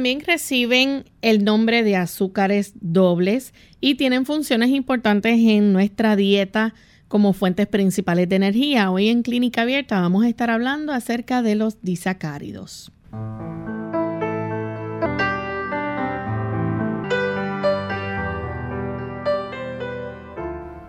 También reciben el nombre de azúcares dobles y tienen funciones importantes en nuestra dieta como fuentes principales de energía. Hoy en Clínica Abierta vamos a estar hablando acerca de los disacáridos.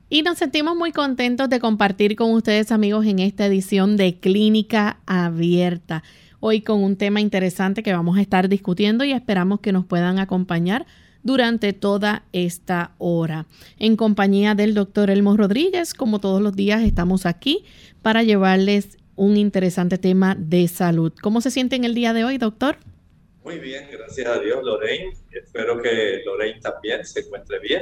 Y nos sentimos muy contentos de compartir con ustedes amigos en esta edición de Clínica Abierta hoy con un tema interesante que vamos a estar discutiendo y esperamos que nos puedan acompañar durante toda esta hora. En compañía del doctor Elmo Rodríguez, como todos los días, estamos aquí para llevarles un interesante tema de salud. ¿Cómo se siente en el día de hoy, doctor? Muy bien, gracias a Dios, Lorraine. Espero que Lorraine también se encuentre bien.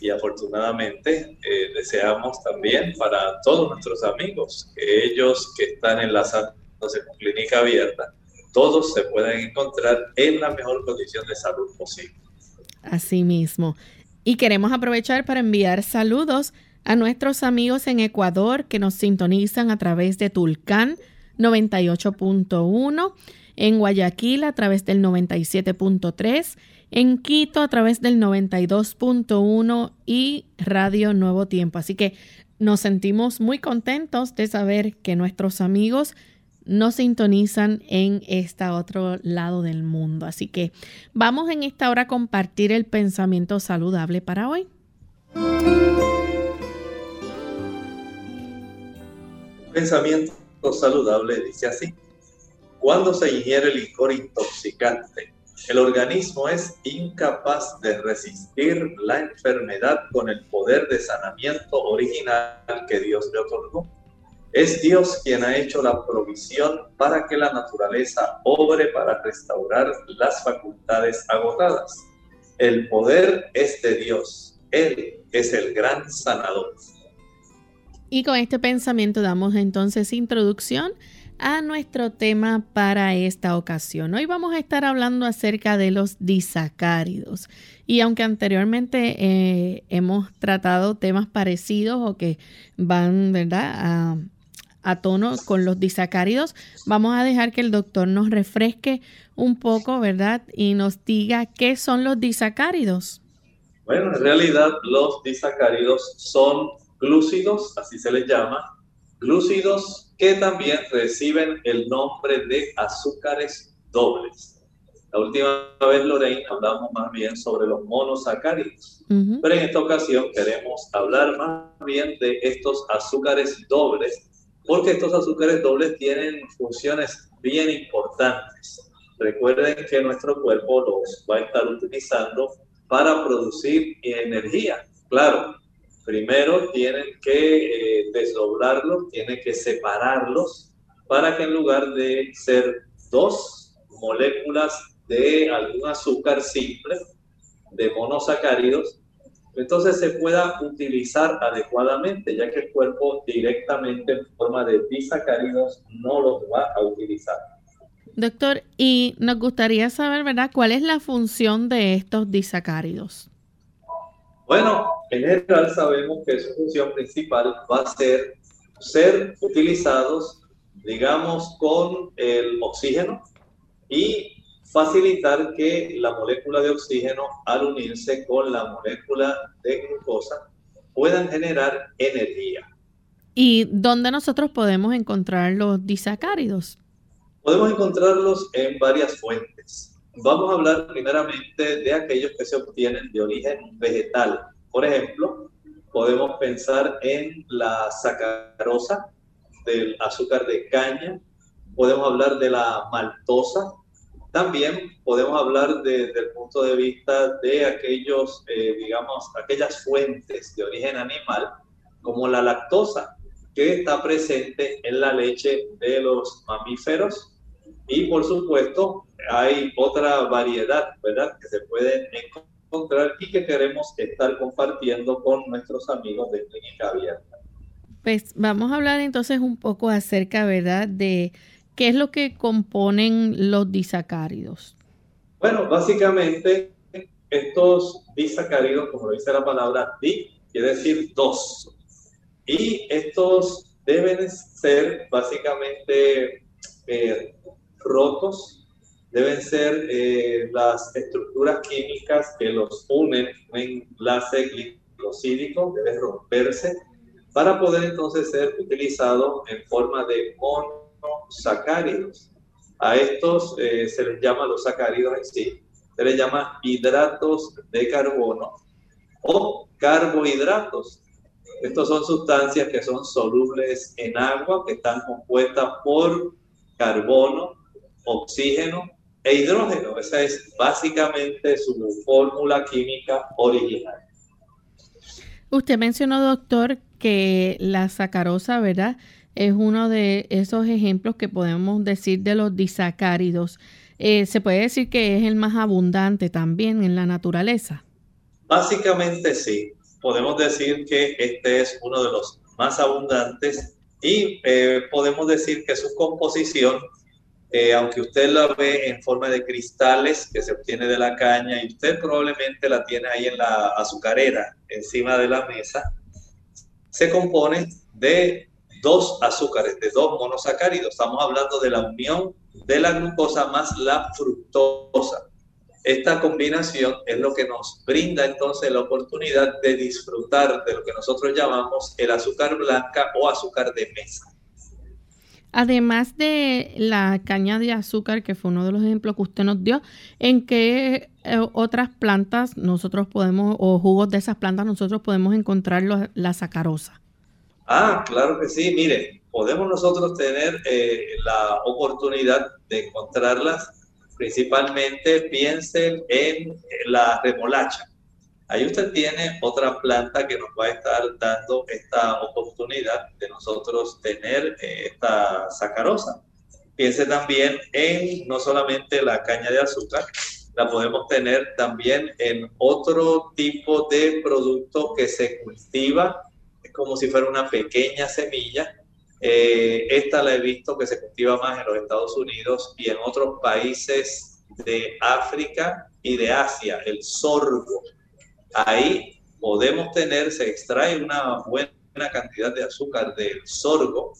Y afortunadamente eh, deseamos también para todos nuestros amigos que ellos que están en la entonces con clínica abierta, todos se pueden encontrar en la mejor condición de salud posible. Así mismo. Y queremos aprovechar para enviar saludos a nuestros amigos en Ecuador que nos sintonizan a través de Tulcán 98.1, en Guayaquil a través del 97.3, en Quito a través del 92.1 y Radio Nuevo Tiempo. Así que nos sentimos muy contentos de saber que nuestros amigos no sintonizan en este otro lado del mundo. Así que vamos en esta hora a compartir el pensamiento saludable para hoy. Pensamiento saludable dice así. Cuando se ingiere licor intoxicante, el organismo es incapaz de resistir la enfermedad con el poder de sanamiento original que Dios le otorgó es Dios quien ha hecho la provisión para que la naturaleza obre para restaurar las facultades agotadas. El poder es de Dios. Él es el gran sanador. Y con este pensamiento damos entonces introducción a nuestro tema para esta ocasión. Hoy vamos a estar hablando acerca de los disacáridos. Y aunque anteriormente eh, hemos tratado temas parecidos o que van, ¿verdad?, a a tono con los disacáridos. Vamos a dejar que el doctor nos refresque un poco, ¿verdad? Y nos diga qué son los disacáridos. Bueno, en realidad los disacáridos son glúcidos, así se les llama, glúcidos que también reciben el nombre de azúcares dobles. La última vez, Lorraine, hablamos más bien sobre los monosacáridos, pero en esta ocasión queremos hablar más bien de estos azúcares dobles porque estos azúcares dobles tienen funciones bien importantes. Recuerden que nuestro cuerpo los va a estar utilizando para producir energía. Claro, primero tienen que eh, desdoblarlos, tienen que separarlos para que en lugar de ser dos moléculas de algún azúcar simple, de monosacáridos, entonces se pueda utilizar adecuadamente, ya que el cuerpo directamente en forma de disacáridos no los va a utilizar. Doctor, y nos gustaría saber, ¿verdad?, cuál es la función de estos disacáridos. Bueno, en general sabemos que su función principal va a ser ser utilizados, digamos, con el oxígeno y facilitar que la molécula de oxígeno al unirse con la molécula de glucosa puedan generar energía. ¿Y dónde nosotros podemos encontrar los disacáridos? Podemos encontrarlos en varias fuentes. Vamos a hablar primeramente de aquellos que se obtienen de origen vegetal. Por ejemplo, podemos pensar en la sacarosa del azúcar de caña, podemos hablar de la maltosa, También podemos hablar desde el punto de vista de aquellos, eh, digamos, aquellas fuentes de origen animal, como la lactosa, que está presente en la leche de los mamíferos. Y por supuesto, hay otra variedad, ¿verdad?, que se pueden encontrar y que queremos estar compartiendo con nuestros amigos de Clínica Abierta. Pues vamos a hablar entonces un poco acerca, ¿verdad?, de qué es lo que componen los disacáridos. Bueno, básicamente estos disacáridos, como dice la palabra di, quiere decir dos. Y estos deben ser básicamente eh, rotos, deben ser eh, las estructuras químicas que los unen, un enlace glicosídico debe romperse para poder entonces ser utilizado en forma de monosacáridos. A estos eh, se les llama los sacáridos en sí, se les llama hidratos de carbono o carbohidratos. Estos son sustancias que son solubles en agua, que están compuestas por carbono, oxígeno e hidrógeno. Esa es básicamente su fórmula química original. Usted mencionó, doctor, que la sacarosa, ¿verdad? Es uno de esos ejemplos que podemos decir de los disacáridos. Eh, ¿Se puede decir que es el más abundante también en la naturaleza? Básicamente sí. Podemos decir que este es uno de los más abundantes y eh, podemos decir que su composición, eh, aunque usted la ve en forma de cristales que se obtiene de la caña y usted probablemente la tiene ahí en la azucarera encima de la mesa, se compone de dos azúcares, de dos monosacáridos. Estamos hablando de la unión de la glucosa más la fructosa. Esta combinación es lo que nos brinda entonces la oportunidad de disfrutar de lo que nosotros llamamos el azúcar blanca o azúcar de mesa. Además de la caña de azúcar, que fue uno de los ejemplos que usted nos dio, ¿en qué eh, otras plantas nosotros podemos, o jugos de esas plantas nosotros podemos encontrar la sacarosa? Ah, claro que sí. Mire, podemos nosotros tener eh, la oportunidad de encontrarlas. Principalmente piensen en la remolacha. Ahí usted tiene otra planta que nos va a estar dando esta oportunidad de nosotros tener eh, esta sacarosa. Piense también en no solamente la caña de azúcar, la podemos tener también en otro tipo de producto que se cultiva, como si fuera una pequeña semilla. Eh, esta la he visto que se cultiva más en los Estados Unidos y en otros países de África y de Asia, el sorgo ahí podemos tener, se extrae una buena cantidad de azúcar del sorgo.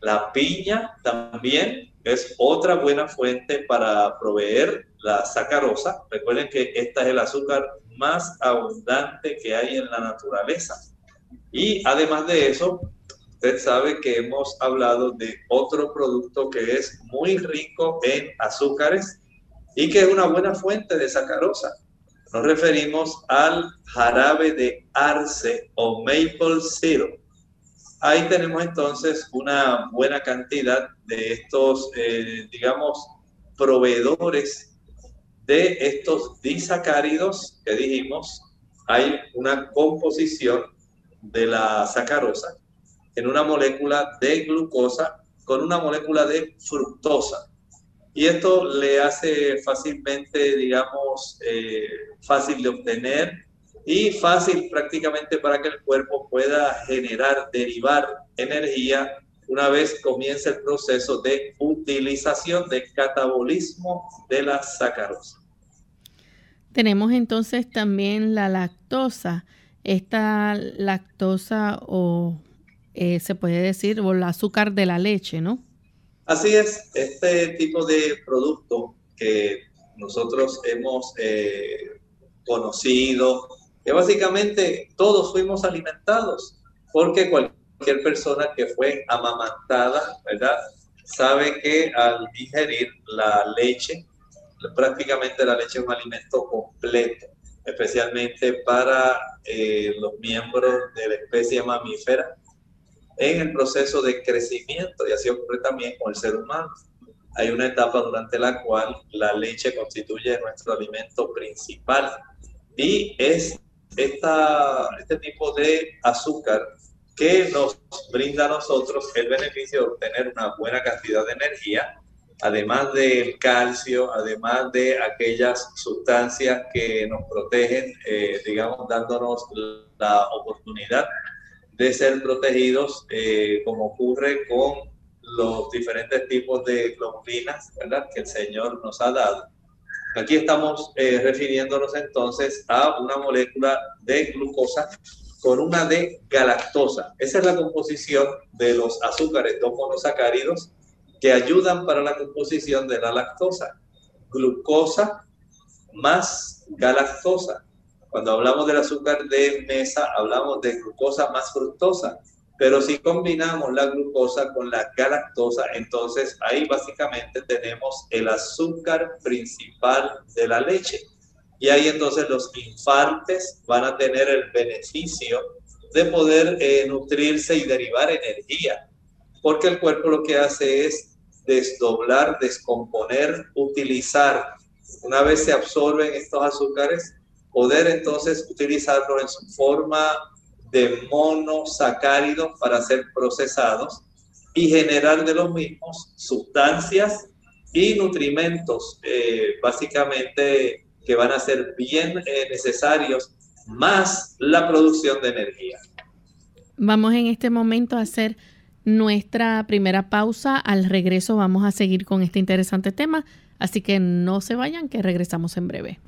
La piña también es otra buena fuente para proveer la sacarosa. Recuerden que esta es el azúcar más abundante que hay en la naturaleza. Y además de eso, usted sabe que hemos hablado de otro producto que es muy rico en azúcares y que es una buena fuente de sacarosa nos referimos al jarabe de arce o maple syrup. Ahí tenemos entonces una buena cantidad de estos, eh, digamos, proveedores de estos disacáridos que dijimos. Hay una composición de la sacarosa en una molécula de glucosa con una molécula de fructosa. Y esto le hace fácilmente, digamos, eh, fácil de obtener y fácil prácticamente para que el cuerpo pueda generar, derivar energía una vez comience el proceso de utilización de catabolismo de la sacarosa. Tenemos entonces también la lactosa. Esta lactosa o eh, se puede decir, o el azúcar de la leche, ¿no? Así es, este tipo de producto que nosotros hemos eh, conocido, que básicamente todos fuimos alimentados, porque cualquier persona que fue amamantada, ¿verdad? Sabe que al digerir la leche, prácticamente la leche es un alimento completo, especialmente para eh, los miembros de la especie mamífera en el proceso de crecimiento y así ocurre también con el ser humano. hay una etapa durante la cual la leche constituye nuestro alimento principal y es esta, este tipo de azúcar que nos brinda a nosotros el beneficio de obtener una buena cantidad de energía, además del calcio, además de aquellas sustancias que nos protegen, eh, digamos, dándonos la oportunidad de ser protegidos, eh, como ocurre con los diferentes tipos de globulinas ¿verdad? que el Señor nos ha dado. Aquí estamos eh, refiriéndonos entonces a una molécula de glucosa con una de galactosa. Esa es la composición de los azúcares, dos monosacáridos que ayudan para la composición de la lactosa. Glucosa más galactosa. Cuando hablamos del azúcar de mesa, hablamos de glucosa más fructosa. Pero si combinamos la glucosa con la galactosa, entonces ahí básicamente tenemos el azúcar principal de la leche. Y ahí entonces los infantes van a tener el beneficio de poder eh, nutrirse y derivar energía. Porque el cuerpo lo que hace es desdoblar, descomponer, utilizar. Una vez se absorben estos azúcares, poder entonces utilizarlo en su forma de monosacáridos para ser procesados y generar de los mismos sustancias y nutrimentos, eh, básicamente que van a ser bien eh, necesarios, más la producción de energía. Vamos en este momento a hacer nuestra primera pausa. Al regreso vamos a seguir con este interesante tema, así que no se vayan, que regresamos en breve.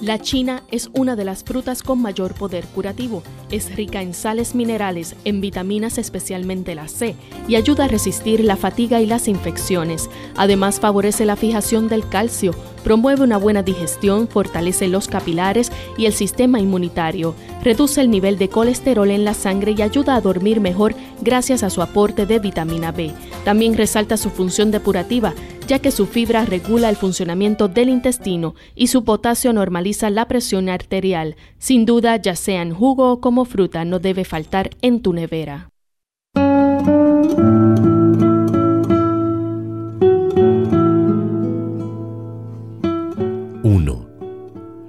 La china es una de las frutas con mayor poder curativo. Es rica en sales minerales, en vitaminas especialmente la C, y ayuda a resistir la fatiga y las infecciones. Además favorece la fijación del calcio, promueve una buena digestión, fortalece los capilares y el sistema inmunitario, reduce el nivel de colesterol en la sangre y ayuda a dormir mejor gracias a su aporte de vitamina B. También resalta su función depurativa, ya que su fibra regula el funcionamiento del intestino y su potasio normaliza la presión arterial. Sin duda, ya sea en jugo o como fruta, no debe faltar en tu nevera.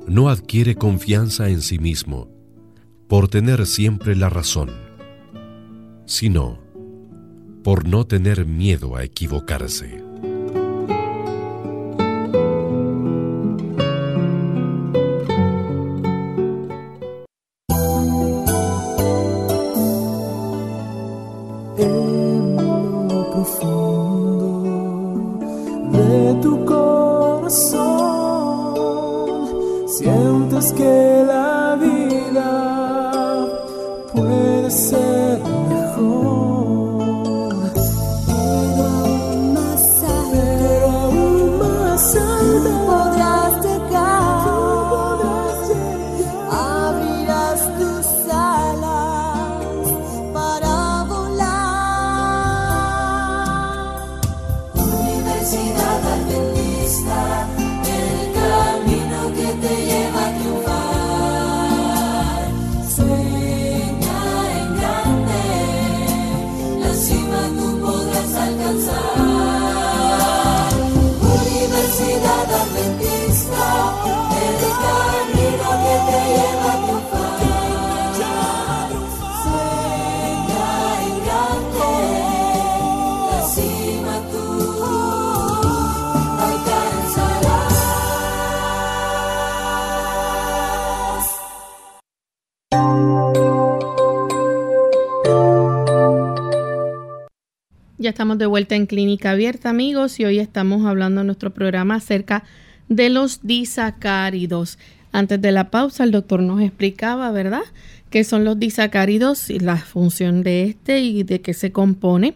No adquiere confianza en sí mismo por tener siempre la razón, sino por no tener miedo a equivocarse. Estamos de vuelta en Clínica Abierta, amigos, y hoy estamos hablando en nuestro programa acerca de los disacáridos. Antes de la pausa, el doctor nos explicaba, ¿verdad?, qué son los disacáridos y la función de este y de qué se compone.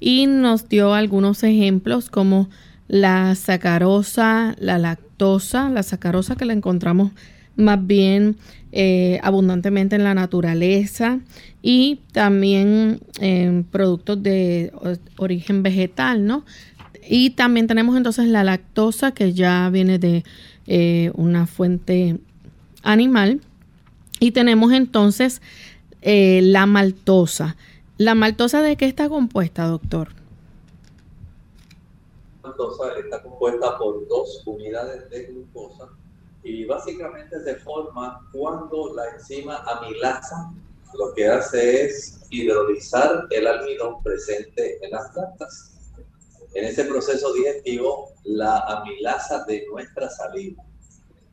Y nos dio algunos ejemplos como la sacarosa, la lactosa, la sacarosa que la encontramos más bien eh, abundantemente en la naturaleza y también productos de origen vegetal, ¿no? Y también tenemos entonces la lactosa que ya viene de eh, una fuente animal. Y tenemos entonces eh, la maltosa. ¿La maltosa de qué está compuesta, doctor? maltosa está compuesta por dos unidades de glucosa y básicamente se forma cuando la enzima amilasa lo que hace es hidrolizar el almidón presente en las plantas. En ese proceso digestivo, la amilasa de nuestra saliva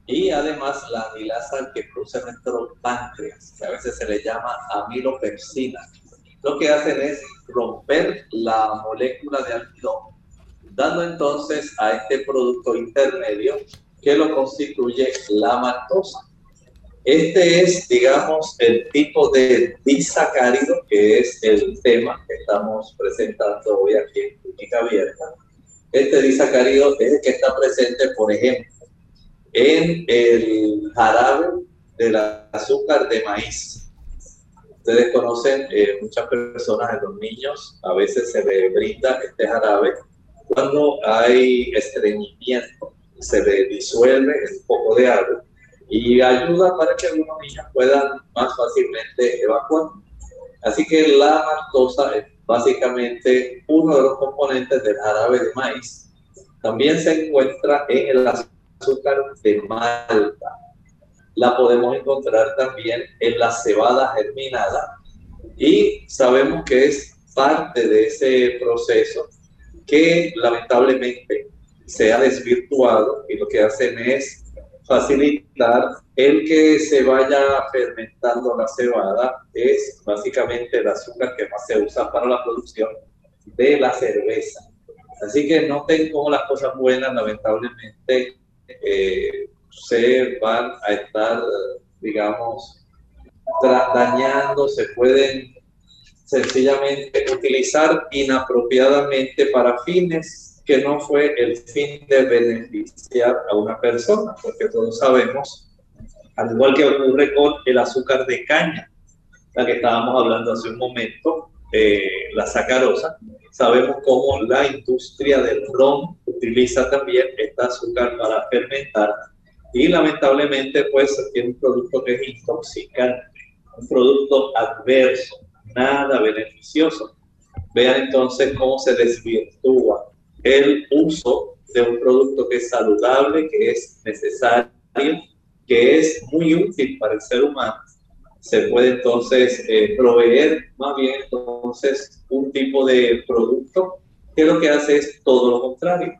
y además la amilasa que produce nuestro páncreas, que a veces se le llama amilopepsina, lo que hacen es romper la molécula de almidón, dando entonces a este producto intermedio que lo constituye la maltosa. Este es, digamos, el tipo de disacárido que es el tema que estamos presentando hoy aquí en Clínica Abierta. Este disacárido es el que está presente, por ejemplo, en el jarabe del azúcar de maíz. Ustedes conocen, eh, muchas personas, a los niños, a veces se le brinda este jarabe cuando hay estreñimiento, se le disuelve un poco de agua y ayuda para que algunos niños puedan más fácilmente evacuar. Así que la maltosa es básicamente uno de los componentes del jarabe de maíz. También se encuentra en el azúcar de malta. La podemos encontrar también en la cebada germinada y sabemos que es parte de ese proceso que lamentablemente se ha desvirtuado y lo que hacen es facilitar el que se vaya fermentando la cebada es básicamente el azúcar que más se usa para la producción de la cerveza. Así que noten cómo las cosas buenas lamentablemente eh, se van a estar, digamos, dañando, se pueden sencillamente utilizar inapropiadamente para fines que no fue el fin de beneficiar a una persona, porque todos sabemos, al igual que ocurre con el azúcar de caña, la que estábamos hablando hace un momento, eh, la sacarosa, sabemos cómo la industria del ron utiliza también este azúcar para fermentar y lamentablemente pues tiene un producto que es intoxicante, un producto adverso, nada beneficioso. Vean entonces cómo se desvirtúa el uso de un producto que es saludable, que es necesario, que es muy útil para el ser humano, se puede entonces eh, proveer más bien entonces un tipo de producto que lo que hace es todo lo contrario.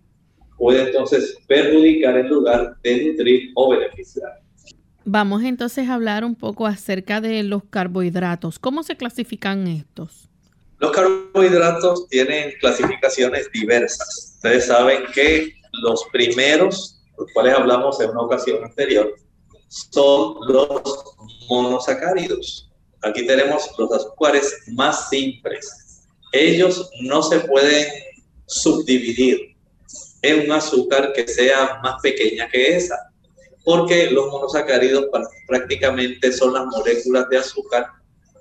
Puede entonces perjudicar en lugar de nutrir o beneficiar. Vamos entonces a hablar un poco acerca de los carbohidratos. ¿Cómo se clasifican estos? Los carbohidratos tienen clasificaciones diversas. Ustedes saben que los primeros, los cuales hablamos en una ocasión anterior, son los monosacáridos. Aquí tenemos los azúcares más simples. Ellos no se pueden subdividir en un azúcar que sea más pequeña que esa, porque los monosacáridos prácticamente son las moléculas de azúcar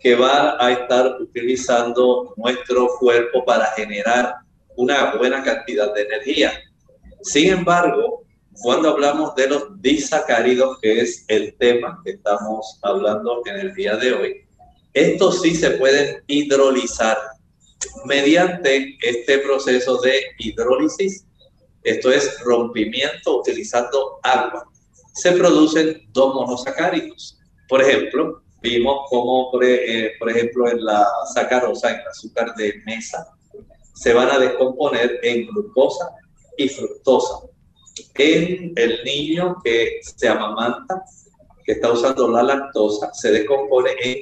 que va a estar utilizando nuestro cuerpo para generar una buena cantidad de energía. Sin embargo, cuando hablamos de los disacáridos, que es el tema que estamos hablando en el día de hoy, estos sí se pueden hidrolizar mediante este proceso de hidrólisis. Esto es rompimiento utilizando agua. Se producen dos monosacáridos. Por ejemplo, Vimos cómo, eh, por, ejemplo, en la sacarosa, en el azúcar de mesa, se van a descomponer en glucosa y fructosa. En el niño que se amamanta, que está usando la lactosa, se descompone en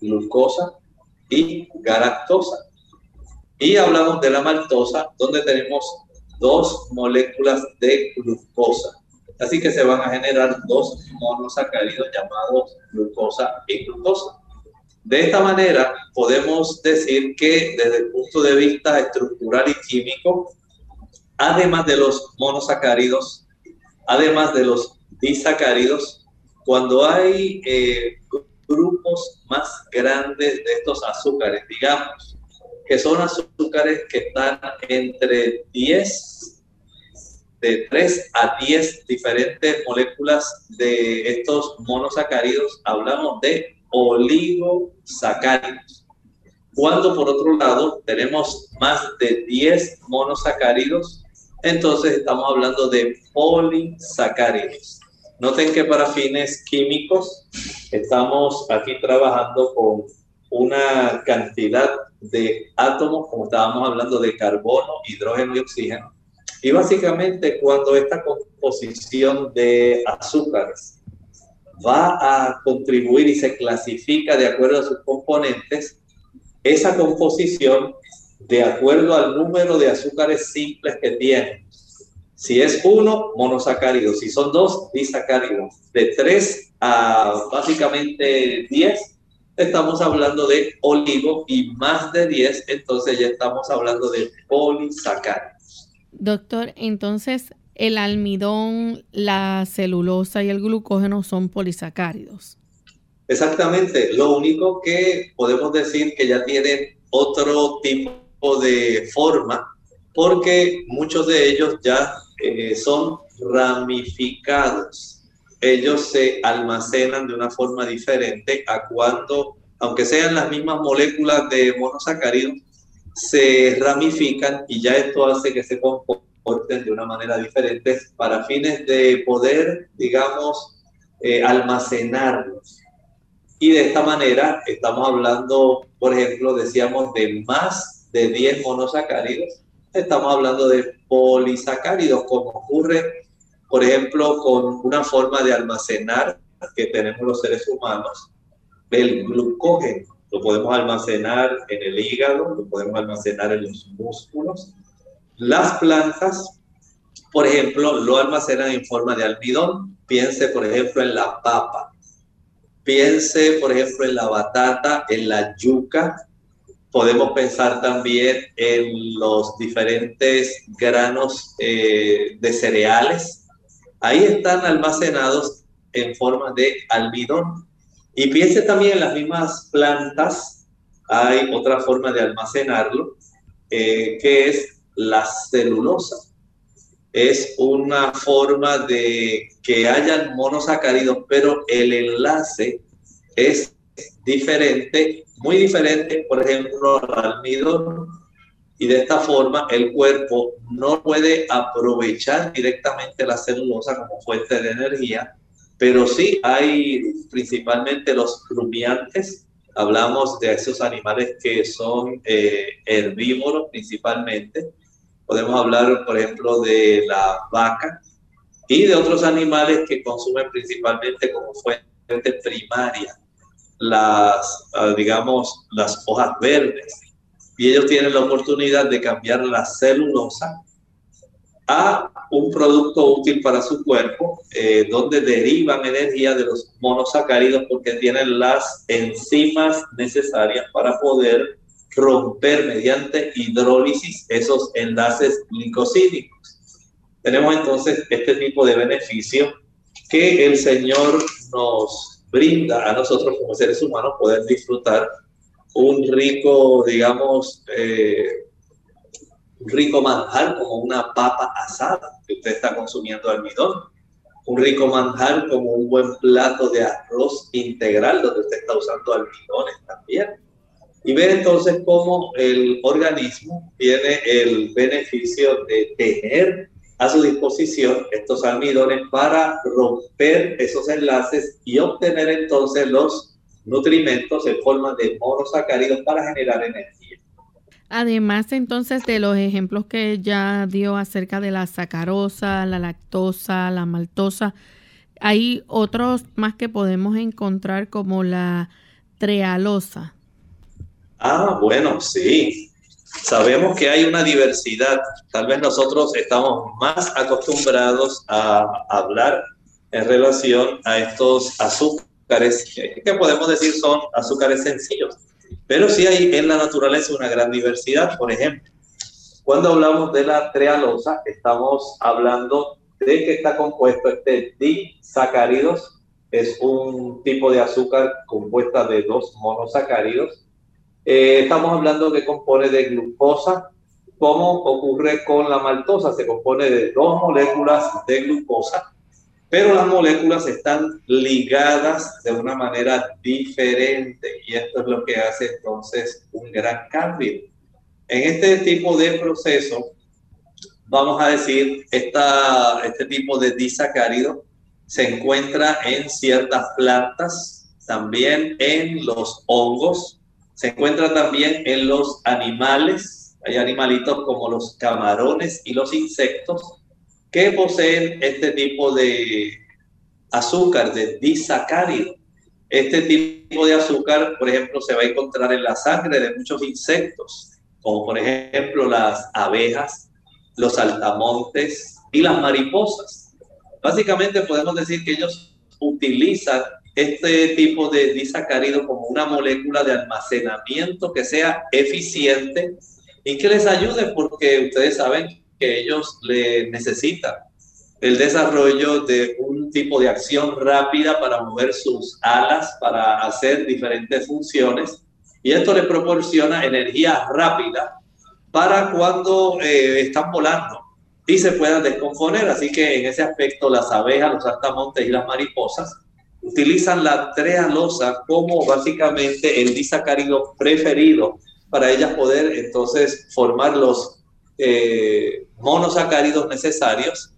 glucosa y galactosa. Y hablamos de la maltosa, donde tenemos dos moléculas de glucosa. Así que se van a generar dos monosacáridos llamados glucosa y glucosa. De esta manera, podemos decir que desde el punto de vista estructural y químico, además de los monosacáridos, además de los disacáridos, cuando hay eh, grupos más grandes de estos azúcares, digamos, que son azúcares que están entre 10 de 3 a 10 diferentes moléculas de estos monosacáridos, hablamos de oligosacáridos. Cuando por otro lado tenemos más de 10 monosacáridos, entonces estamos hablando de polisacáridos. Noten que para fines químicos estamos aquí trabajando con una cantidad de átomos, como estábamos hablando de carbono, hidrógeno y oxígeno. Y básicamente cuando esta composición de azúcares va a contribuir y se clasifica de acuerdo a sus componentes, esa composición de acuerdo al número de azúcares simples que tiene. Si es uno, monosacáridos. Si son dos, disacáridos. De tres a básicamente diez, estamos hablando de oligo y más de diez, entonces ya estamos hablando de polisacáridos. Doctor, entonces el almidón, la celulosa y el glucógeno son polisacáridos. Exactamente, lo único que podemos decir que ya tienen otro tipo de forma, porque muchos de ellos ya eh, son ramificados. Ellos se almacenan de una forma diferente a cuando, aunque sean las mismas moléculas de monosacáridos, se ramifican y ya esto hace que se comporten de una manera diferente para fines de poder, digamos, eh, almacenarlos. Y de esta manera estamos hablando, por ejemplo, decíamos de más de 10 monosacáridos, estamos hablando de polisacáridos, como ocurre, por ejemplo, con una forma de almacenar que tenemos los seres humanos, el glucógeno. Lo podemos almacenar en el hígado, lo podemos almacenar en los músculos. Las plantas, por ejemplo, lo almacenan en forma de almidón. Piense, por ejemplo, en la papa. Piense, por ejemplo, en la batata, en la yuca, Podemos pensar también en los diferentes granos eh, de cereales. Ahí están almacenados en forma de almidón. Y piense también en las mismas plantas. Hay otra forma de almacenarlo, eh, que es la celulosa. Es una forma de que hayan monosacáridos, pero el enlace es diferente muy diferente, por ejemplo, al almidón. Y de esta forma el cuerpo no puede aprovechar directamente la celulosa como fuente de energía, pero sí hay principalmente los rumiantes. Hablamos de esos animales que son eh, herbívoros principalmente. Podemos hablar, por ejemplo, de la vaca y de otros animales que consumen principalmente como fuente primaria las, ah, digamos, las hojas verdes. Y ellos tienen la oportunidad de cambiar la celulosa a un producto útil para su cuerpo, eh, donde derivan energía de los monosacáridos porque tienen las enzimas necesarias para poder romper mediante hidrólisis esos enlaces glicosídicos. Tenemos entonces este tipo de beneficio que el Señor nos brinda a nosotros como seres humanos poder disfrutar un rico, digamos, eh, rico manjar como una papa asada que usted está consumiendo almidón, un rico manjar como un buen plato de arroz integral donde usted está usando almidones también. Y ver entonces cómo el organismo tiene el beneficio de tener a su disposición estos almidones para romper esos enlaces y obtener entonces los nutrimentos en forma de monosacáridos para generar energía. Además entonces de los ejemplos que ya dio acerca de la sacarosa, la lactosa, la maltosa, hay otros más que podemos encontrar como la trealosa. Ah, bueno, sí. Sabemos que hay una diversidad. Tal vez nosotros estamos más acostumbrados a hablar en relación a estos azúcares, que podemos decir son azúcares sencillos. Pero sí hay en la naturaleza una gran diversidad. Por ejemplo, cuando hablamos de la trealosa, estamos hablando de que está compuesto este disacáridos, es un tipo de azúcar compuesta de dos monosacáridos. Eh, estamos hablando que compone de glucosa, como ocurre con la maltosa, se compone de dos moléculas de glucosa, pero las moléculas están ligadas de una manera diferente y esto es lo que hace entonces un gran cambio. En este tipo de proceso vamos a decir, esta, este tipo de disacárido se encuentra en ciertas plantas, también en los hongos, se encuentra también en los animales, hay animalitos como los camarones y los insectos que poseen este tipo de azúcar, de disacárido. Este tipo de azúcar, por ejemplo, se va a encontrar en la sangre de muchos insectos, como por ejemplo las abejas, los altamontes y las mariposas. Básicamente podemos decir que ellos utilizan este tipo de disacárido como una molécula de almacenamiento que sea eficiente y que les ayude porque ustedes saben que ellos le necesitan el desarrollo de un tipo de acción rápida para mover sus alas, para hacer diferentes funciones. Y esto les proporciona energía rápida para cuando eh, están volando y se puedan descomponer. Así que en ese aspecto las abejas, los altamontes y las mariposas utilizan la trealosa como básicamente el disacárido preferido para ellas poder entonces formar los eh, monosacáridos necesarios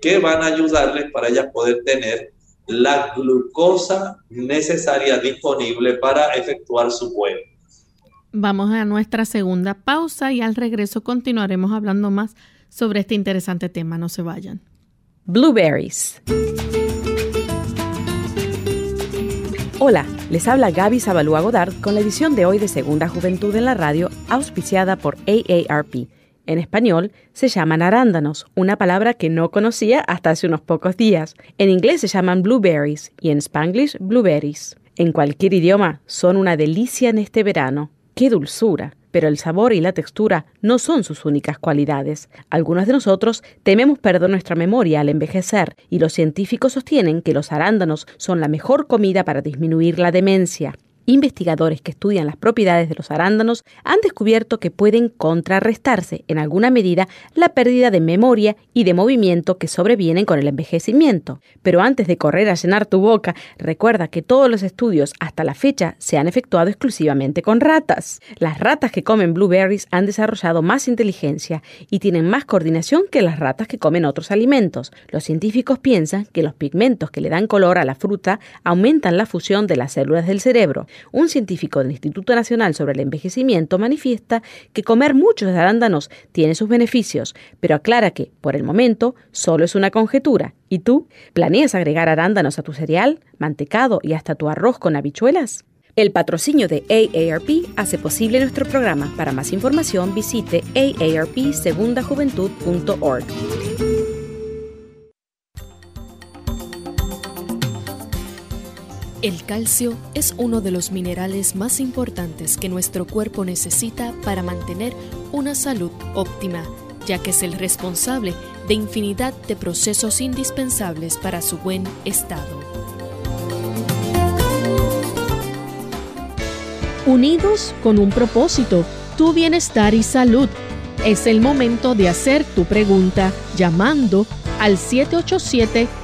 que van a ayudarles para ellas poder tener la glucosa necesaria disponible para efectuar su vuelo. Vamos a nuestra segunda pausa y al regreso continuaremos hablando más sobre este interesante tema. No se vayan. Blueberries. Hola, les habla Gaby Zabalúa Godard con la edición de hoy de Segunda Juventud en la Radio, auspiciada por AARP. En español se llaman arándanos, una palabra que no conocía hasta hace unos pocos días. En inglés se llaman blueberries y en spanglish blueberries. En cualquier idioma son una delicia en este verano. ¡Qué dulzura! Pero el sabor y la textura no son sus únicas cualidades. Algunos de nosotros tememos perder nuestra memoria al envejecer y los científicos sostienen que los arándanos son la mejor comida para disminuir la demencia. Investigadores que estudian las propiedades de los arándanos han descubierto que pueden contrarrestarse en alguna medida la pérdida de memoria y de movimiento que sobrevienen con el envejecimiento. Pero antes de correr a llenar tu boca, recuerda que todos los estudios hasta la fecha se han efectuado exclusivamente con ratas. Las ratas que comen blueberries han desarrollado más inteligencia y tienen más coordinación que las ratas que comen otros alimentos. Los científicos piensan que los pigmentos que le dan color a la fruta aumentan la fusión de las células del cerebro un científico del Instituto Nacional sobre el Envejecimiento manifiesta que comer muchos arándanos tiene sus beneficios, pero aclara que, por el momento, solo es una conjetura. ¿Y tú? ¿Planeas agregar arándanos a tu cereal, mantecado y hasta tu arroz con habichuelas? El patrocinio de AARP hace posible nuestro programa. Para más información visite aarpsegundajuventud.org. El calcio es uno de los minerales más importantes que nuestro cuerpo necesita para mantener una salud óptima, ya que es el responsable de infinidad de procesos indispensables para su buen estado. Unidos con un propósito, tu bienestar y salud. Es el momento de hacer tu pregunta llamando al 787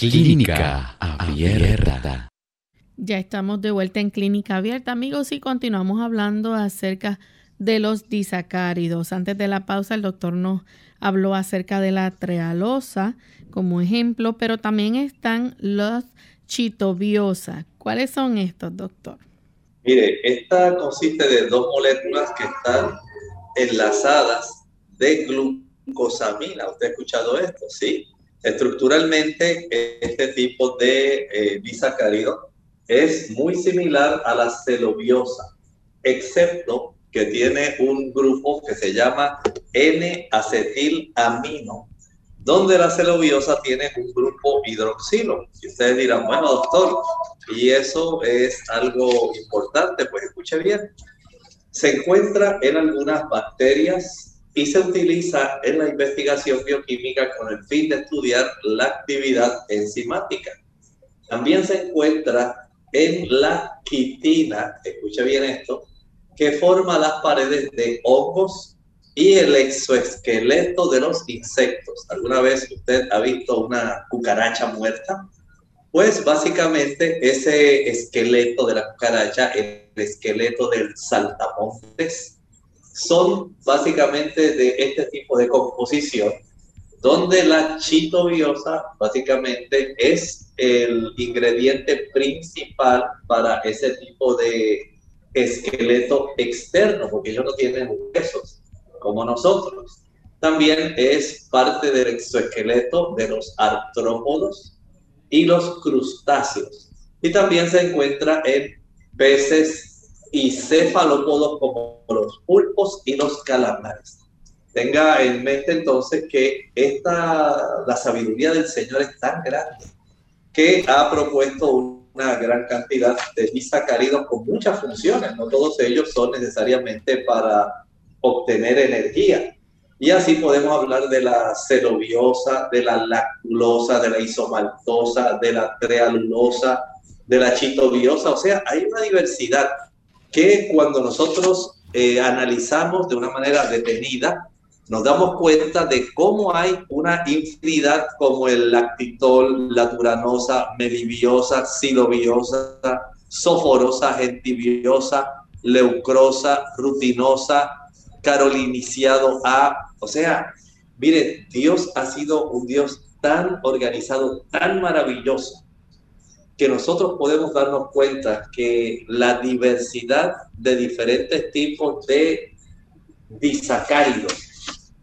Clínica Abierta. Ya estamos de vuelta en Clínica Abierta, amigos, y continuamos hablando acerca de los disacáridos. Antes de la pausa, el doctor nos habló acerca de la trealosa como ejemplo, pero también están los chitobiosa. ¿Cuáles son estos, doctor? Mire, esta consiste de dos moléculas que están enlazadas de glucosamina. ¿Usted ha escuchado esto? Sí. Estructuralmente, este tipo de eh, disacárido es muy similar a la celobiosa, excepto que tiene un grupo que se llama N-acetilamino, donde la celobiosa tiene un grupo hidroxilo. Y ustedes dirán, bueno, doctor, y eso es algo importante, pues escuche bien. Se encuentra en algunas bacterias, y se utiliza en la investigación bioquímica con el fin de estudiar la actividad enzimática. También se encuentra en la quitina, escucha bien esto, que forma las paredes de hongos y el exoesqueleto de los insectos. ¿Alguna vez usted ha visto una cucaracha muerta? Pues básicamente ese esqueleto de la cucaracha, el esqueleto del saltamontes, son básicamente de este tipo de composición, donde la chitobiosa básicamente es el ingrediente principal para ese tipo de esqueleto externo, porque ellos no tienen huesos como nosotros. También es parte del exoesqueleto de los artrópodos y los crustáceos. Y también se encuentra en peces y cefalópodos como los pulpos y los calamares. Tenga en mente entonces que esta, la sabiduría del Señor es tan grande que ha propuesto una gran cantidad de disacáridos con muchas funciones. No todos ellos son necesariamente para obtener energía. Y así podemos hablar de la celobiosa, de la lactulosa, de la isomaltosa, de la trealulosa, de la chitobiosa. O sea, hay una diversidad que cuando nosotros eh, analizamos de una manera detenida, nos damos cuenta de cómo hay una infinidad como el lactitol, la turanosa, melibiosa, silobiosa, soforosa, gentibiosa, leucrosa, rutinosa, caroliniciado A. O sea, mire, Dios ha sido un Dios tan organizado, tan maravilloso, que nosotros podemos darnos cuenta que la diversidad de diferentes tipos de disacáridos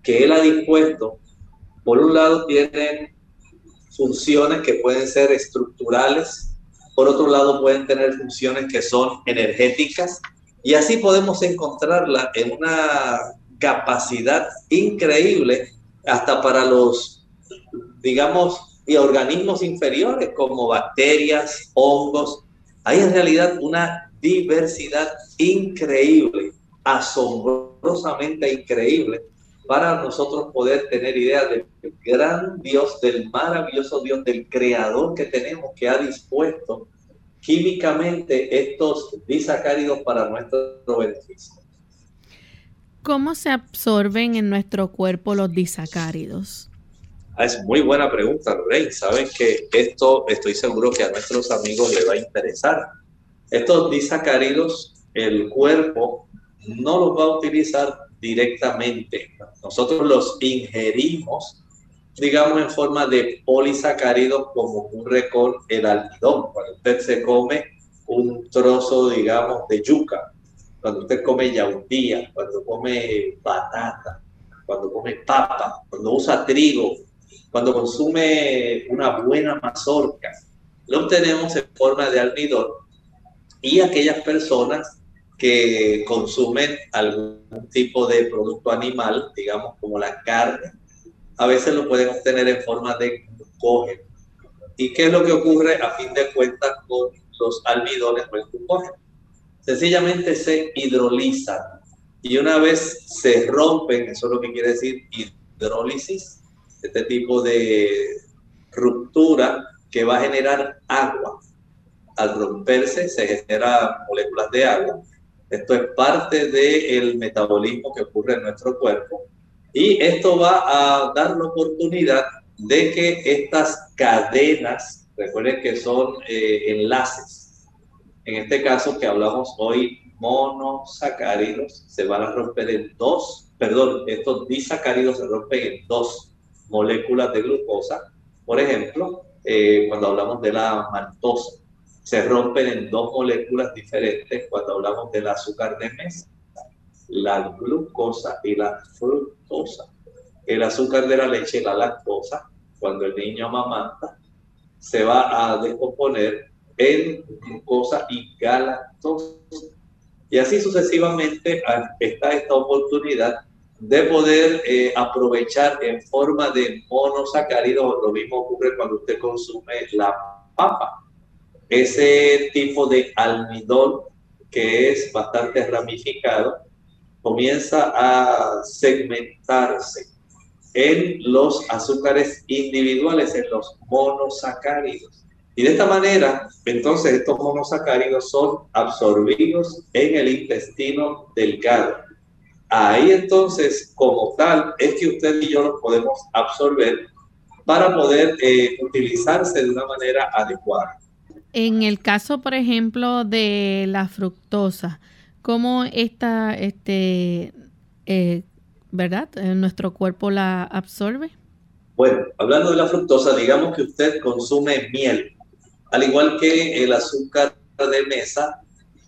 que Él ha dispuesto, por un lado tienen funciones que pueden ser estructurales, por otro lado pueden tener funciones que son energéticas, y así podemos encontrarla en una capacidad increíble hasta para los, digamos, y organismos inferiores como bacterias, hongos. Hay en realidad una diversidad increíble, asombrosamente increíble, para nosotros poder tener idea del gran Dios, del maravilloso Dios, del creador que tenemos, que ha dispuesto químicamente estos disacáridos para nuestro beneficio. ¿Cómo se absorben en nuestro cuerpo los disacáridos? Ah, es muy buena pregunta, Rey. Saben que esto estoy seguro que a nuestros amigos les va a interesar. Estos disacáridos, el cuerpo no los va a utilizar directamente. Nosotros los ingerimos digamos, en forma de polisacáridos, como ocurre con el almidón. Cuando usted se come un trozo, digamos, de yuca, cuando usted come yautía, cuando come batata, cuando come papa, cuando usa trigo, cuando consume una buena mazorca, lo obtenemos en forma de almidón y aquellas personas que consumen algún tipo de producto animal, digamos como la carne, a veces lo pueden obtener en forma de glucógeno. ¿Y qué es lo que ocurre a fin de cuentas con los almidones o el glucógeno? Sencillamente se hidrolizan y una vez se rompen, eso es lo que quiere decir hidrólisis, este tipo de ruptura que va a generar agua. Al romperse se generan moléculas de agua. Esto es parte del metabolismo que ocurre en nuestro cuerpo y esto va a dar la oportunidad de que estas cadenas, recuerden que son eh, enlaces, en este caso que hablamos hoy, monosacáridos, se van a romper en dos, perdón, estos disacáridos se rompen en dos moléculas de glucosa. Por ejemplo, eh, cuando hablamos de la maltosa, se rompen en dos moléculas diferentes cuando hablamos del azúcar de mesa la glucosa y la fructosa. El azúcar de la leche la lactosa, cuando el niño amamanta, se va a descomponer en glucosa y galactosa. Y así sucesivamente está esta oportunidad de poder eh, aprovechar en forma de monosacáridos. Lo mismo ocurre cuando usted consume la papa. Ese tipo de almidón que es bastante ramificado comienza a segmentarse en los azúcares individuales, en los monosacáridos. Y de esta manera, entonces estos monosacáridos son absorbidos en el intestino delgado. Ahí entonces, como tal, es que usted y yo los podemos absorber para poder eh, utilizarse de una manera adecuada. En el caso, por ejemplo, de la fructosa, ¿cómo esta, este, eh, verdad, eh, nuestro cuerpo la absorbe? Bueno, hablando de la fructosa, digamos que usted consume miel, al igual que el azúcar de mesa,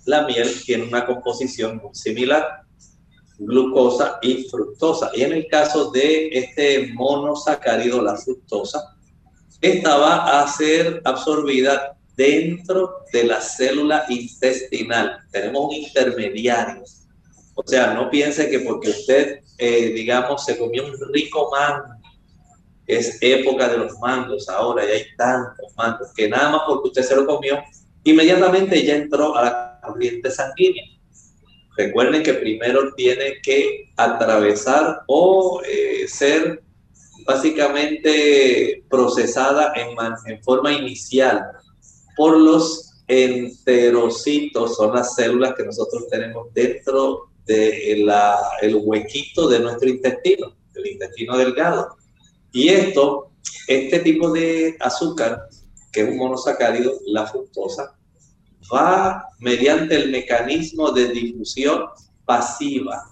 la miel tiene una composición similar glucosa y fructosa. Y en el caso de este monosacárido, la fructosa, esta va a ser absorbida dentro de la célula intestinal. Tenemos un intermediario. O sea, no piense que porque usted, eh, digamos, se comió un rico mango, es época de los mangos ahora, y hay tantos mangos, que nada más porque usted se lo comió, inmediatamente ya entró a la corriente sanguínea Recuerden que primero tiene que atravesar o eh, ser básicamente procesada en, forma inicial por los enterocitos, son las células que nosotros tenemos dentro del el huequito de nuestro intestino, el intestino delgado. Y esto, este tipo de azúcar, que es un monosacárido, la fructosa, va mediante el mecanismo de difusión pasiva,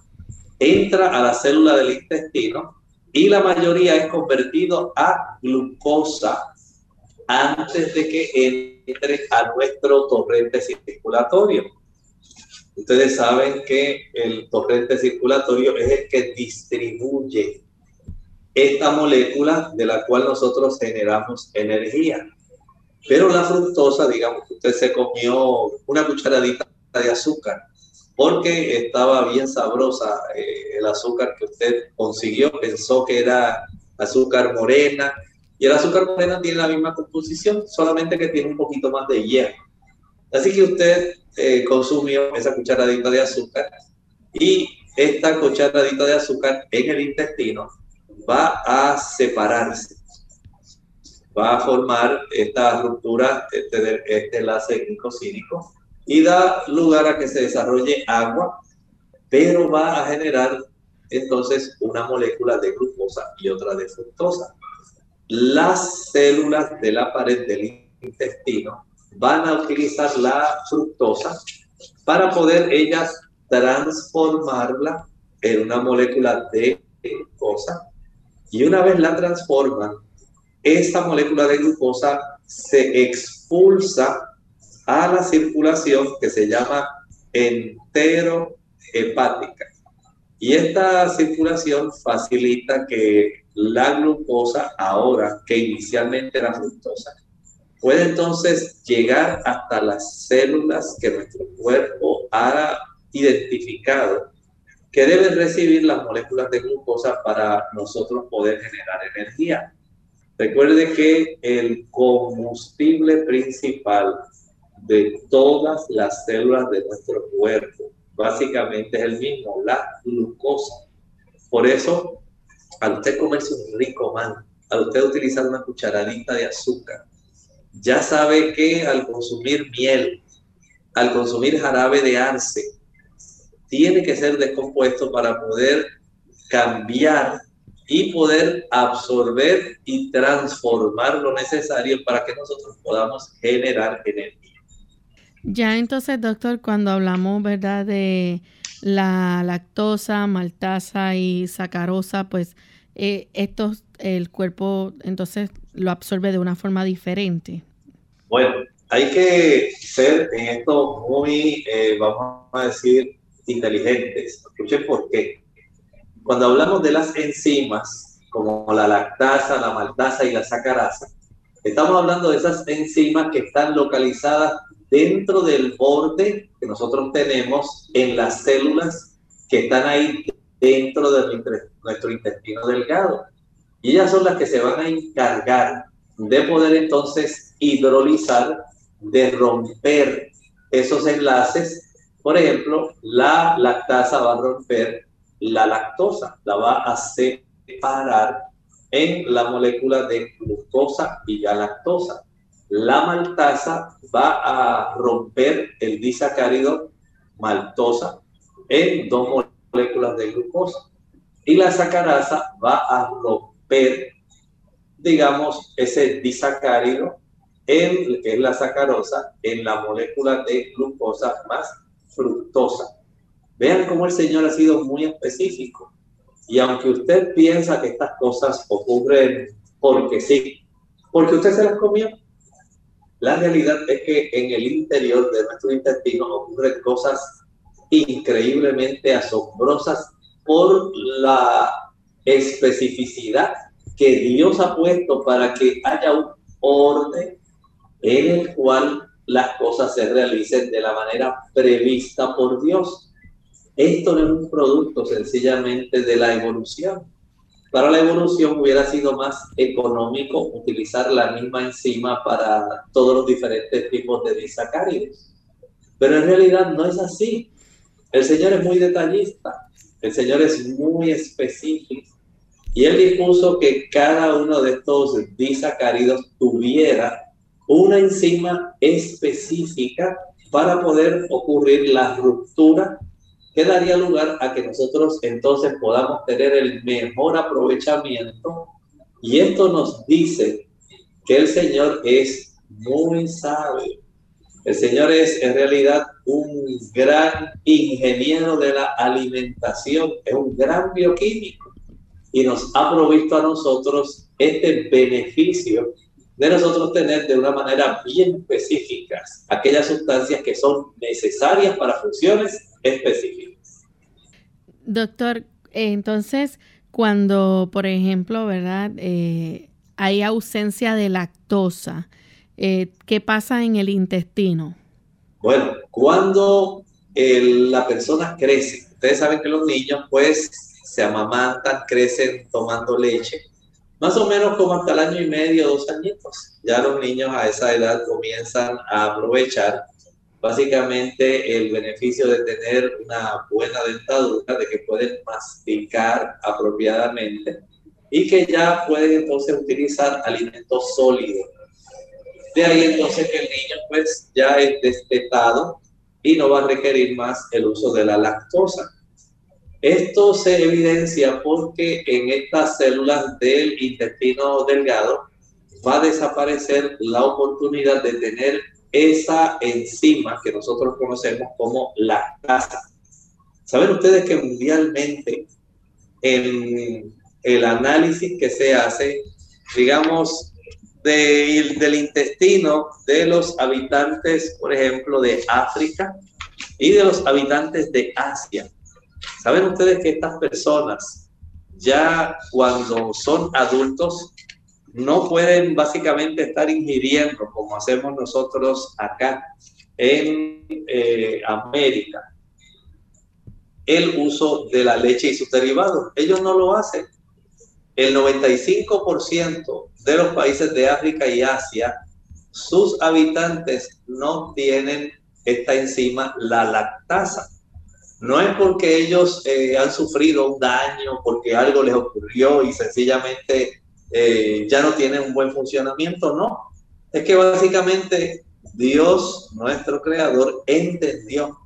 entra a la célula del intestino y la mayoría es convertido a glucosa antes de que entre a nuestro torrente circulatorio. Ustedes saben que el torrente circulatorio es el que distribuye esta molécula de la cual nosotros generamos energía. Pero la fructosa, digamos que usted se comió una cucharadita de azúcar porque estaba bien sabrosa eh, el azúcar que usted consiguió, pensó que era azúcar morena, y el azúcar morena tiene la misma composición, solamente que tiene un poquito más de hierro. Así que usted eh, consumió esa cucharadita de azúcar y esta cucharadita de azúcar en el intestino va a separarse va a formar esta ruptura, este, este enlace glicosídico, y da lugar a que se desarrolle agua, pero va a generar entonces una molécula de glucosa y otra de fructosa. Las células de la pared del intestino van a utilizar la fructosa para poder ellas transformarla en una molécula de glucosa y una vez la transforman, esta molécula de glucosa se expulsa a la circulación que se llama enterohepática. Y esta circulación facilita que la glucosa, ahora que inicialmente era fructosa, puede entonces llegar hasta las células que nuestro cuerpo ha identificado que deben recibir las moléculas de glucosa para nosotros poder generar energía. Recuerde que el combustible principal de todas las células de nuestro cuerpo básicamente es el mismo, la glucosa. Por eso, al usted comerse un rico man, al usted utilizar una cucharadita de azúcar, ya sabe que al consumir miel, al consumir jarabe de arce, tiene que ser descompuesto para poder cambiar y poder absorber y transformar lo necesario para que nosotros podamos generar energía. Ya entonces, doctor, cuando hablamos, ¿verdad?, de la lactosa, maltasa y sacarosa, pues eh, esto el cuerpo entonces lo absorbe de una forma diferente. Bueno, hay que ser en esto muy, eh, vamos a decir, inteligentes. Escuchen por qué. Cuando hablamos de las enzimas, como la lactasa, la maltasa y la sacarasa, estamos hablando de esas enzimas que están localizadas dentro del borde que nosotros tenemos en las células que están ahí dentro de nuestro intestino delgado. Y ellas son las que se van a encargar de poder entonces hidrolizar, de romper esos enlaces Por ejemplo, la lactasa va a romper la lactosa, la va a separar en la molécula de glucosa y galactosa. La maltasa va a romper el disacárido maltosa en dos moléculas de glucosa. Y la sacarasa va a romper, digamos, ese disacárido en es la sacarosa en la molécula de glucosa más fructosa. Vean cómo el Señor ha sido muy específico. Y aunque usted piensa que estas cosas ocurren porque sí, porque usted se las comió, la realidad es que en el interior de nuestro intestino ocurren cosas increíblemente asombrosas por la especificidad que Dios ha puesto para que haya un orden en el cual las cosas se realicen de la manera prevista por Dios. Esto no es un producto sencillamente de la evolución. Para la evolución hubiera sido más económico utilizar la misma enzima para todos los diferentes tipos de disacáridos. Pero en realidad no es así. El Señor es muy detallista, el Señor es muy específico y Él dispuso que cada uno de estos disacáridos tuviera una enzima específica para poder ocurrir la ruptura que daría lugar a que nosotros entonces podamos tener el mejor aprovechamiento. Y esto nos dice que el Señor es muy sabio. El Señor es en realidad un gran ingeniero de la alimentación, es un gran bioquímico y nos ha provisto a nosotros este beneficio de nosotros tener de una manera bien específica aquellas sustancias que son necesarias para funciones Doctor, entonces, cuando, por ejemplo, ¿verdad? Eh, hay ausencia de lactosa, eh, ¿qué pasa en el intestino? Bueno, cuando la persona crece, ustedes saben que los niños pues se amamantan, crecen tomando leche, más o menos como hasta el año y medio, dos añitos. Ya los niños a esa edad comienzan a aprovechar básicamente el beneficio de tener una buena dentadura, de que pueden masticar apropiadamente y que ya pueden entonces utilizar alimentos sólidos. De ahí entonces que el niño pues ya es destetado y no va a requerir más el uso de la lactosa. Esto se evidencia porque en estas células del intestino delgado va a desaparecer la oportunidad de tener esa enzima que nosotros conocemos como lactasa. ¿Saben ustedes que mundialmente en el análisis que se hace, digamos, del intestino de los habitantes, por ejemplo, de África y de los habitantes de Asia, ¿Saben ustedes que estas personas ya cuando son adultos no pueden básicamente estar ingiriendo como hacemos nosotros acá en eh, América el uso de la leche y sus derivados. Ellos no lo hacen. El 95% de los países de África y Asia, sus habitantes no tienen esta enzima, la lactasa. No es porque ellos eh, han sufrido un daño, porque algo les ocurrió y sencillamente eh, ya no tienen un buen funcionamiento, no. Es que básicamente Dios, nuestro creador, entendió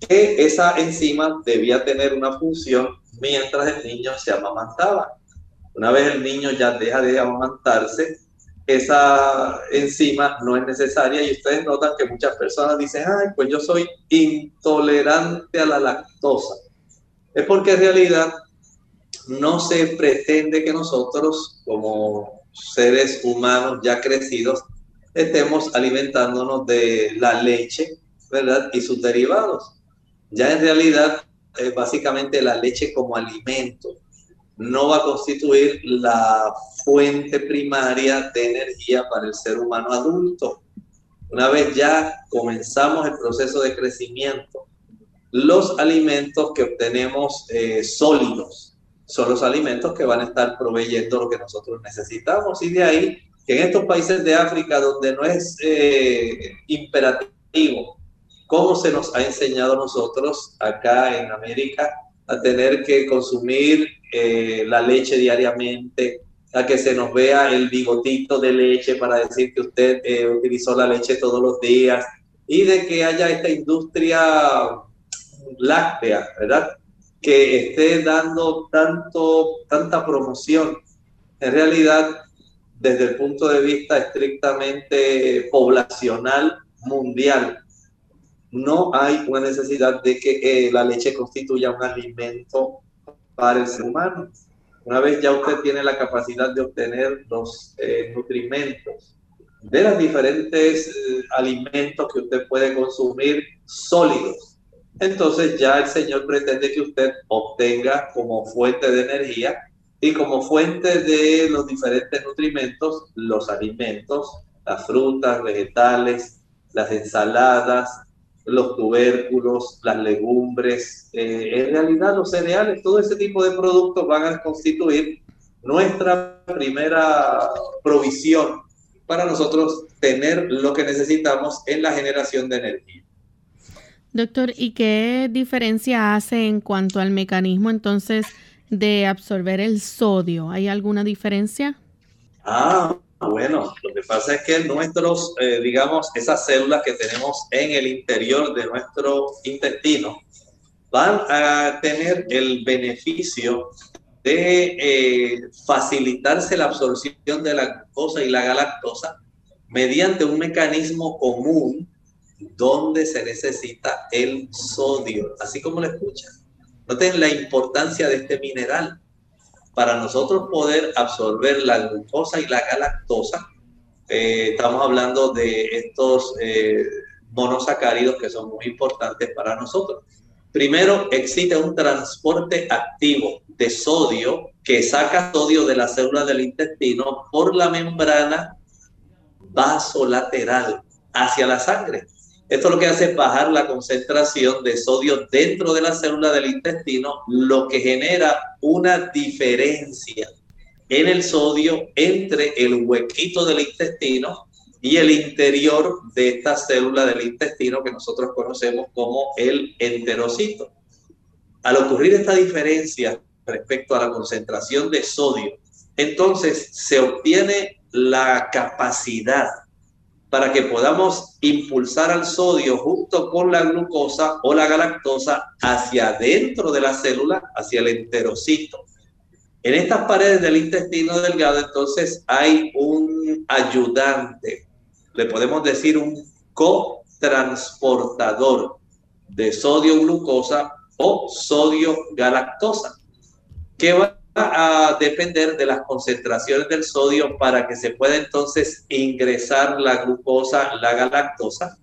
que esa enzima debía tener una función mientras el niño se amamantaba. Una vez el niño ya deja de amamantarse, esa enzima no es necesaria y ustedes notan que muchas personas dicen, ay, pues yo soy intolerante a la lactosa. Es porque en realidad no se pretende que nosotros como seres humanos ya crecidos estemos alimentándonos de la leche, ¿verdad? Y sus derivados. Ya en realidad es básicamente la leche como alimento no va a constituir la fuente primaria de energía para el ser humano adulto. Una vez ya comenzamos el proceso de crecimiento, los alimentos que obtenemos eh, sólidos son los alimentos que van a estar proveyendo lo que nosotros necesitamos. Y de ahí que en estos países de África donde no es eh, imperativo cómo se nos ha enseñado a nosotros acá en América a tener que consumir eh, la leche diariamente, a que se nos vea el bigotito de leche para decir que usted eh, utilizó la leche todos los días y de que haya esta industria láctea, ¿verdad? Que esté dando tanto, tanta promoción. En realidad, desde el punto de vista estrictamente poblacional mundial, no hay una necesidad de que eh, la leche constituya un alimento para el ser humano. Una vez ya usted tiene la capacidad de obtener los eh, de los diferentes eh, alimentos que usted puede consumir sólidos, entonces ya el Señor pretende que usted obtenga como fuente de energía y como fuente de los diferentes nutrimentos los alimentos, las frutas, vegetales, las ensaladas, los tubérculos, las legumbres, eh, en realidad los cereales, todo ese tipo de productos van a constituir nuestra primera provisión para nosotros tener lo que necesitamos en la generación de energía. Doctor, ¿y qué diferencia hace en cuanto al mecanismo entonces de absorber el sodio? ¿Hay alguna diferencia? Ah, bueno, lo que pasa es que nuestros, eh, digamos, esas células que tenemos en el interior de nuestro intestino van a tener el beneficio de eh, facilitarse la absorción de la glucosa y la galactosa mediante un mecanismo común donde se necesita el sodio, así como lo escuchan. Noten la importancia de este mineral. Para nosotros poder absorber la glucosa y la galactosa, eh, estamos hablando de estos eh, monosacáridos que son muy importantes para nosotros. Primero, existe un transporte activo de sodio que saca sodio de la célula del intestino por la membrana vasolateral hacia la sangre. Esto lo que hace es bajar la concentración de sodio dentro de la célula del intestino, lo que genera una diferencia en el sodio entre el huequito del intestino y el interior de esta célula del intestino que nosotros conocemos como el enterocito. Al ocurrir esta diferencia respecto a la concentración de sodio, entonces se obtiene la capacidad para que podamos impulsar al sodio junto con la glucosa o la galactosa hacia adentro de la célula, hacia el enterocito. En estas paredes del intestino delgado, entonces hay un ayudante, le podemos decir un cotransportador de sodio glucosa o sodio galactosa, que va a depender de las concentraciones del sodio para que se pueda entonces ingresar la glucosa, la galactosa.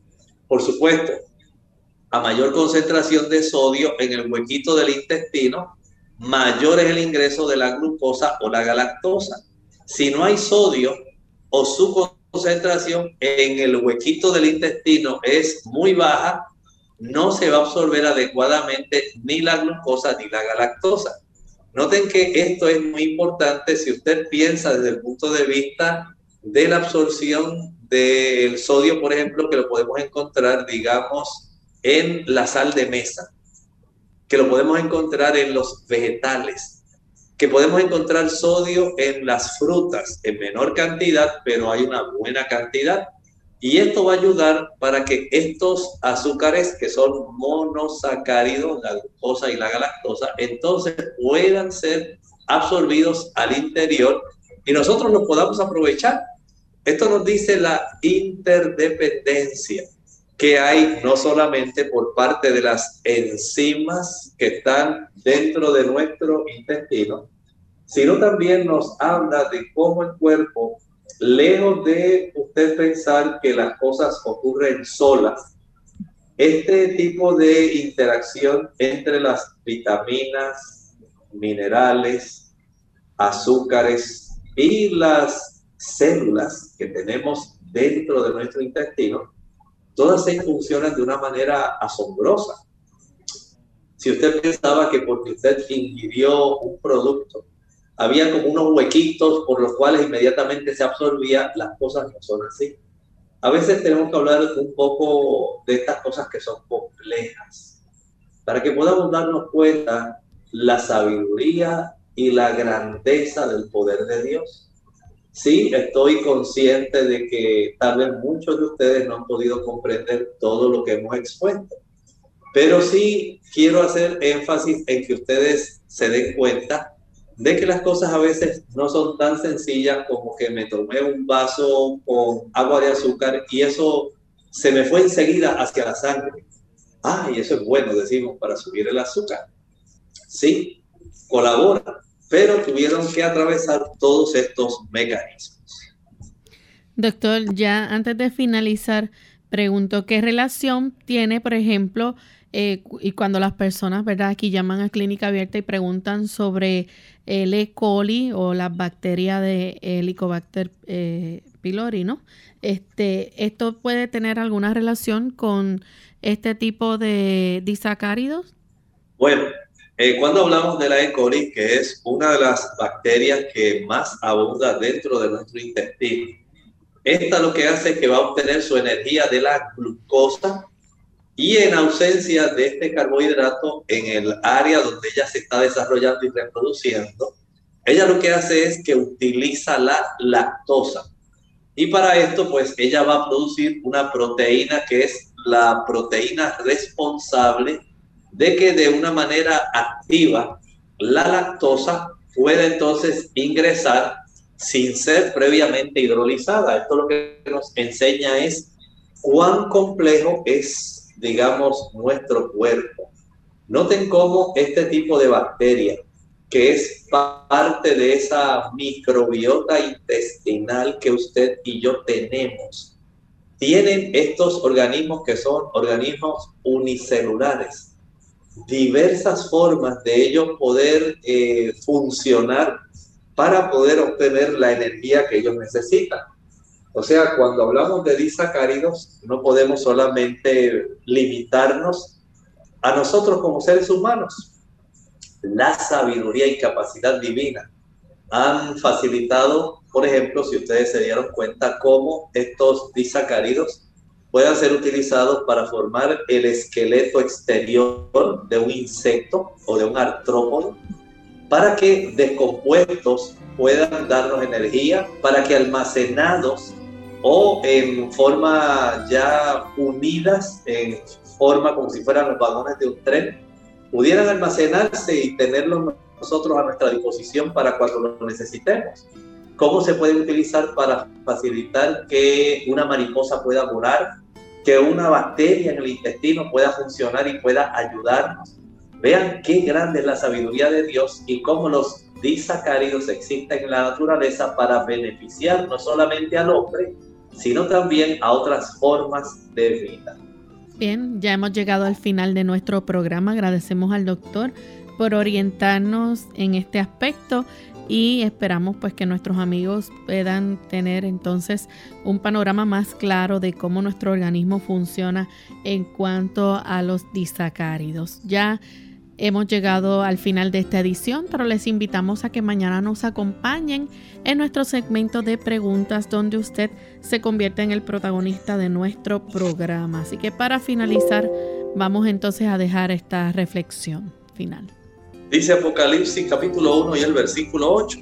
Por supuesto, a mayor concentración de sodio en el huequito del intestino, mayor es el ingreso de la glucosa o la galactosa. Si no hay sodio o su concentración en el huequito del intestino es muy baja, no se va a absorber adecuadamente ni la glucosa ni la galactosa. Noten que esto es muy importante si usted piensa desde el punto de vista de la absorción del sodio, por ejemplo, que lo podemos encontrar, digamos, en la sal de mesa, que lo podemos encontrar en los vegetales, que podemos encontrar sodio en las frutas en menor cantidad, pero hay una buena cantidad. Y esto va a ayudar para que estos azúcares, que son monosacáridos, la glucosa y la galactosa, entonces puedan ser absorbidos al interior y nosotros los podamos aprovechar. Esto nos dice la interdependencia que hay no solamente por parte de las enzimas que están dentro de nuestro intestino, sino también nos habla de cómo el cuerpo lejos de usted pensar que las cosas ocurren solas, este tipo de interacción entre las vitaminas, minerales, azúcares y las células que tenemos dentro de nuestro intestino, todas se funcionan de una manera asombrosa. Si usted pensaba que porque usted ingirió un producto había como unos huequitos por los cuales inmediatamente se absorbía, las cosas no son así. a veces tenemos que hablar un poco de estas cosas que son complejas, para que podamos darnos cuenta la sabiduría y la grandeza del poder de Dios. Sí, estoy consciente de que tal vez muchos de ustedes no han podido comprender todo lo que hemos expuesto, pero sí quiero hacer énfasis en que ustedes se den cuenta de que las cosas a veces no son tan sencillas como que me tomé un vaso con agua de azúcar y eso se me fue enseguida hacia la sangre. Ah, y eso es bueno, decimos, para subir el azúcar. Sí, colabora, pero tuvieron que atravesar todos estos mecanismos. Doctor, ya antes de finalizar, pregunto qué relación tiene, por ejemplo, eh, y cuando las personas, ¿verdad? Aquí llaman a clínica abierta y preguntan sobre el E. coli o la bacteria de Helicobacter eh, pylori, ¿no? Este, ¿Esto puede tener alguna relación con este tipo de disacáridos? Bueno, eh, cuando hablamos de la E. coli, que es una de las bacterias que más abunda dentro de nuestro intestino, esta lo que hace es que va a obtener su energía de la glucosa y en ausencia de este carbohidrato en el área donde ella se está desarrollando y reproduciendo, ella lo que hace es que utiliza la lactosa. Y para esto, pues ella va a producir una proteína que es la proteína responsable de que de una manera activa la lactosa puede entonces ingresar sin ser previamente hidrolizada. Esto lo que nos enseña es cuán complejo es digamos, nuestro cuerpo. Noten cómo este tipo de bacteria, que es parte de esa microbiota intestinal que usted y yo tenemos, tienen estos organismos que son organismos unicelulares, diversas formas de ellos poder eh, funcionar para poder obtener la energía que ellos necesitan. O sea, cuando hablamos de disacáridos, no podemos solamente limitarnos a nosotros como seres humanos. La sabiduría y capacidad divina han facilitado, por ejemplo, si ustedes se dieron cuenta, cómo estos disacáridos puedan ser utilizados para formar el esqueleto exterior de un insecto o de un artrópodo, para que descompuestos puedan darnos energía, para que almacenados o en forma ya unidas, en forma como si fueran los vagones de un tren, pudieran almacenarse y tenerlos nosotros a nuestra disposición para cuando lo necesitemos. ¿Cómo se puede utilizar para facilitar que una mariposa pueda volar, que una bacteria en el intestino pueda funcionar y pueda ayudarnos? Vean qué grande es la sabiduría de Dios y cómo los disacáridos existen en la naturaleza para beneficiar no solamente al hombre, sino también a otras formas de vida. Bien, ya hemos llegado al final de nuestro programa. Agradecemos al doctor por orientarnos en este aspecto y esperamos pues que nuestros amigos puedan tener entonces un panorama más claro de cómo nuestro organismo funciona en cuanto a los disacáridos. Ya Hemos llegado al final de esta edición, pero les invitamos a que mañana nos acompañen en nuestro segmento de preguntas donde usted se convierte en el protagonista de nuestro programa. Así que para finalizar, vamos entonces a dejar esta reflexión final. Dice Apocalipsis capítulo 1 y el versículo 8.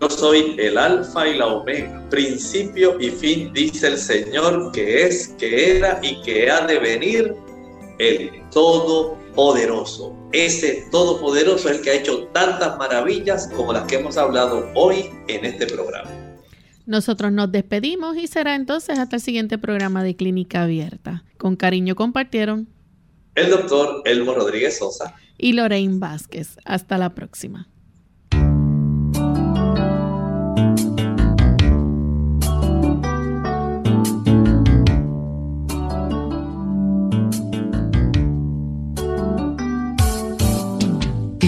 Yo soy el alfa y la omega, principio y fin, dice el Señor, que es, que era y que ha de venir, el Todopoderoso. Ese Todopoderoso es el que ha hecho tantas maravillas como las que hemos hablado hoy en este programa. Nosotros nos despedimos y será entonces hasta el siguiente programa de Clínica Abierta. Con cariño compartieron el doctor Elmo Rodríguez Sosa y Lorraine Vázquez. Hasta la próxima.